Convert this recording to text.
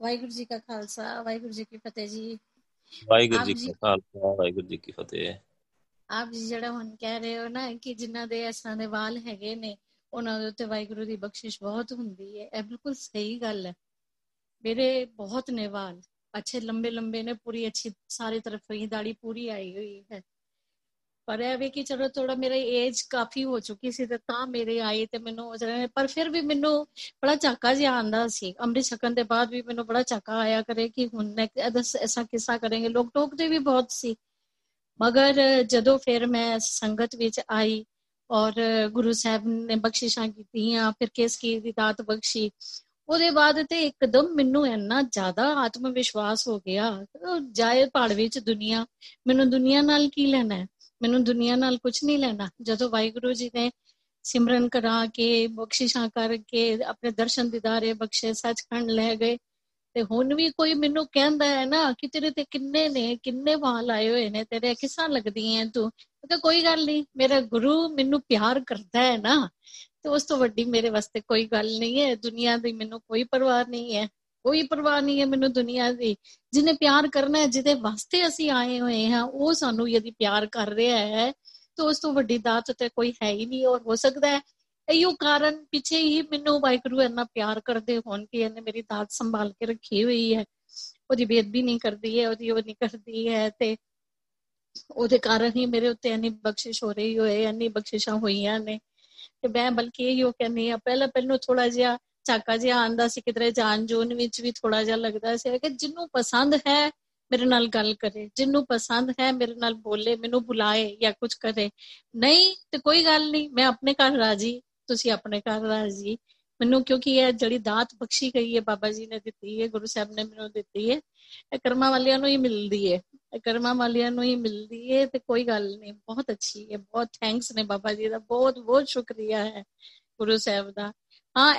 ਵਾਹਿਗੁਰੂ ਜੀ ਕਾ ਖਾਲਸਾ ਵਾਹਿਗੁਰੂ ਜੀ ਕੀ ਫਤਿਹ ਜੀ। ਵਾਹਿਗੁਰੂ ਜੀ ਕਾ ਖਾਲਸਾ ਵਾਹਿਗੁਰੂ ਜੀ ਕੀ ਫਤਿਹ। ਆਪ ਜੀ ਜਿਹੜਾ ਹੁਣ ਕਹਿ ਰਹੇ ਹੋ ਨਾ ਕਿ ਜਿਨ੍ਹਾਂ ਦੇ ਇਸ ਤਰ੍ਹਾਂ ਦੇ ਵਾਲ ਹੈਗੇ ਨੇ ਉਹਨਾਂ ਦੇ ਉੱਤੇ ਵਾਹਿਗੁਰੂ ਦੀ ਬਖਸ਼ਿਸ਼ ਬਹੁਤ ਹੁੰਦੀ ਹੈ। ਇਹ ਬਿਲਕੁਲ ਸਹੀ ਗੱਲ ਹੈ। ਮੇਰੇ ਬਹੁਤ ਨੇ ਵਾਲ। ਅੱਛੇ ਲੰਬੇ ਲੰਬੇ ਨੇ ਪੂਰੀ ਅੱਛੀ ਸਾਰੀ ਤਰਫ ਹੀ ਦਾੜੀ ਪੂਰੀ ਆਈ ਹੋਈ ਹੈ। ਪਰ ਇਹ ਵੀ ਕਿ ਚਲੋ ਥੋੜਾ ਮੇਰਾ ਏਜ ਕਾਫੀ ਹੋ ਚੁੱਕੀ ਸੀ ਤੇ ਤਾਂ ਮੇਰੇ ਆਏ ਤੇ ਮੈਨੂੰ ਪਰ ਫਿਰ ਵੀ ਮੈਨੂੰ ਬੜਾ ਝਾਕਾ ਜਿਹਾ ਆਂਦਾ ਸੀ। ਅੰਮ੍ਰਿਤ ਛਕਣ ਦੇ ਬਾਅਦ ਵੀ ਮੈਨੂੰ ਬੜਾ ਝਾਕਾ ਆਇਆ ਕਰੇ ਕਿ ਹੁਣ ਐਸਾ ਕਿਸਾ ਕਰਾਂਗੇ। ਲੋਕ ਟੋਕਦੇ ਵੀ ਬਹੁਤ ਸੀ। ਮਗਰ ਜਦੋਂ ਫਿਰ ਮੈਂ ਸੰਗਤ ਵਿੱਚ ਆਈ ਔਰ ਗੁਰੂ ਸਾਹਿਬ ਨੇ ਬਖਸ਼ਿਸ਼ਾਂ ਕੀਤੀਆਂ, ਫਿਰ ਕਿਸ ਕੀ ਦੀ ਦਾਤ ਬਖਸ਼ੀ, ਉਹਦੇ ਬਾਅਦ ਤੇ ਇੱਕਦਮ ਮੈਨੂੰ ਇੰਨਾ ਜ਼ਿਆਦਾ ਆਤਮ ਵਿਸ਼ਵਾਸ ਹੋ ਗਿਆ। ਜਾਏ ਪਹਾੜ ਵਿੱਚ ਦੁਨੀਆ, ਮੈਨੂੰ ਦੁਨੀਆ ਨਾਲ ਕੀ ਲੈਣਾ ਹੈ? ਮੈਨੂੰ ਦੁਨੀਆ ਨਾਲ ਕੁਝ ਨਹੀਂ ਲੈਣਾ। ਜਦੋਂ ਵਾਹਿਗੁਰੂ ਜੀ ਨੇ ਸਿਮਰਨ ਕਰਾ ਕੇ, ਬਖਸ਼ਿਸ਼ਾਂ ਕਰਕੇ, ਆਪਣੇ ਦਰਸ਼ਨ ਦਿਦਾਰੇ ਬਖਸ਼ੇ, ਸੱਚਖੰਡ ਲੈ ਗਏ, ਤੇ ਹੁਣ ਵੀ ਕੋਈ ਮੈਨੂੰ ਕਹਿੰਦਾ ਹੈ ਨਾ ਕਿ ਤੇਰੇ ਤੇ ਕਿੰਨੇ ਨੇ, ਕਿੰਨੇ ਵਾਲ ਆਏ ਹੋਏ ਨੇ, ਤੇਰੇ ਕਿਸਾਂ ਲੱਗਦੀ ਐ ਤੂੰ? ਕਿ ਕੋਈ ਗੱਲ ਨਹੀਂ, ਮੇਰਾ ਗੁਰੂ ਮੈਨੂੰ ਪਿਆਰ ਕਰਦਾ ਹੈ ਨਾ। ਤੇ ਉਸ ਤੋਂ ਵੱਡੀ ਮੇਰੇ ਵਾਸਤੇ ਕੋਈ ਗੱਲ ਨਹੀਂ ਹੈ। ਦੁਨੀਆ ਦੀ ਮੈਨੂੰ ਕੋਈ ਪਰਵਾਹ ਨਹੀਂ ਹੈ। ਕੋਈ ਪਰਵਾਹ ਨਹੀਂ ਹੈ ਮੈਨੂੰ ਦੁਨੀਆ ਦੀ। ਜਿਹਨੇ ਪਿਆਰ ਕਰਨਾ ਹੈ, ਜਿਹਦੇ ਵਾਸਤੇ ਅਸੀਂ ਆਏ ਹੋਏ ਹਾਂ, ਉਹ ਸਾਨੂੰ ਯਦੀ ਪਿਆਰ ਕਰ ਰਿਹਾ ਹੈ। ਤਾਂ ਉਸ ਤੋਂ ਵੱਡੀ ਦਾਤ ਤੇ ਕੋਈ ਹੈ ਹੀ ਨਹੀਂ ਔਰ ਹੋ ਸਕਦਾ ਹੈ। ਇਹੋ ਕਾਰਨ ਪਿੱਛੇ ਹੀ ਮੈਨੂੰ ਵਾਹਿਗੁਰੂ ਇੰਨਾ ਪਿਆਰ ਕਰਦੇ ਹੋਣ ਕਿ ਇਹਨੇ ਮੇਰੀ ਦਾਤ ਸੰਭਾਲ ਕੇ ਰੱਖੀ ਹੋਈ ਹੈ। ਉਹਦੀ ਬੇਅਦਬੀ ਨਹੀਂ ਕਰਦੀ ਹੈ, ਉਹਦੀ ਉਹ ਨਹੀਂ ਕਰਦੀ ਹੈ ਤੇ ਉਹਦੇ ਕਾਰਨ ਹੀ ਮੇਰੇ ਉੱਤੇ ਇੰਨੀ ਬਖਸ਼ਿਸ਼ ਹੋ ਰਹੀ ਹੋਏ, ਇੰਨੀ ਬਖਸ਼ਿਸ਼ਾਂ ਹੋਈਆਂ ਨੇ। ਤੇ ਮੈਂ ਬਲਕਿ ਇਹੋ ਕਹਿੰਨੀ ਆ ਪਹਿਲਾਂ ਪਹਿਲਾਂ ਥੋੜਾ ਜਿਹਾ ਝਾਕਾ ਜਿਹਾ ਆਂਦਾ ਸੀ ਕਿਧਰੇ ਜਾਣ ਜੂਨ ਵਿੱਚ ਵੀ ਥੋੜਾ ਜਿਹਾ ਲੱਗਦਾ ਸੀ। ਕਿ ਜਿੰਨੂੰ ਪਸੰਦ ਹੈ, ਮੇਰੇ ਨਾਲ ਗੱਲ ਕਰੇ। ਜਿੰਨੂੰ ਪਸੰਦ ਹੈ, ਮੇਰੇ ਨਾਲ ਬੋਲੇ, ਮੈਨੂੰ ਬੁਲਾਏ ਜਾਂ ਕੁਝ ਕਰੇ। ਨਹੀਂ ਤੇ ਕੋਈ ਗੱਲ ਨਹੀਂ, ਮੈਂ ਆਪਣੇ ਘਰ ਰਾਜੀ। ਤੁਸੀਂ ਆਪਣੇ ਘਰ ਰਾਜੀ। ਮੈਨੂੰ ਕਿਉਂਕਿ ਇਹ ਜਿਹੜੀ ਦਾਤ ਬਖਸ਼ੀ ਗਈ ਹੈ, ਬਾਬਾ ਜੀ ਨੇ ਦਿੱਤੀ ਹੈ, ਗੁਰੂ ਸਾਹਿਬ ਨੇ ਮੈਨੂੰ ਦਿੱਤੀ ਹੈ, ਇਹ ਕਰਮਾਂ ਵਾਲਿਆਂ ਨੂੰ ਹੀ ਮਿਲਦੀ ਹੈ। ਇਹ ਕਰਮਾਂ ਵਾਲਿਆਂ ਨੂੰ ਹੀ ਮਿਲਦੀ ਹੈ ਤੇ ਕੋਈ ਗੱਲ ਨਹੀਂ। ਬਹੁਤ ਅੱਛੀ ਹੈ, ਬਹੁਤ ਥੈਂਕਸ ਨੇ ਬਾਬਾ ਜੀ ਦਾ। ਬਹੁਤ ਬਹੁਤ ਸ਼ੁਕਰੀਆ ਹੈ ਗੁਰੂ ਸਾਹਿਬ ਦਾ। ਹਾਂ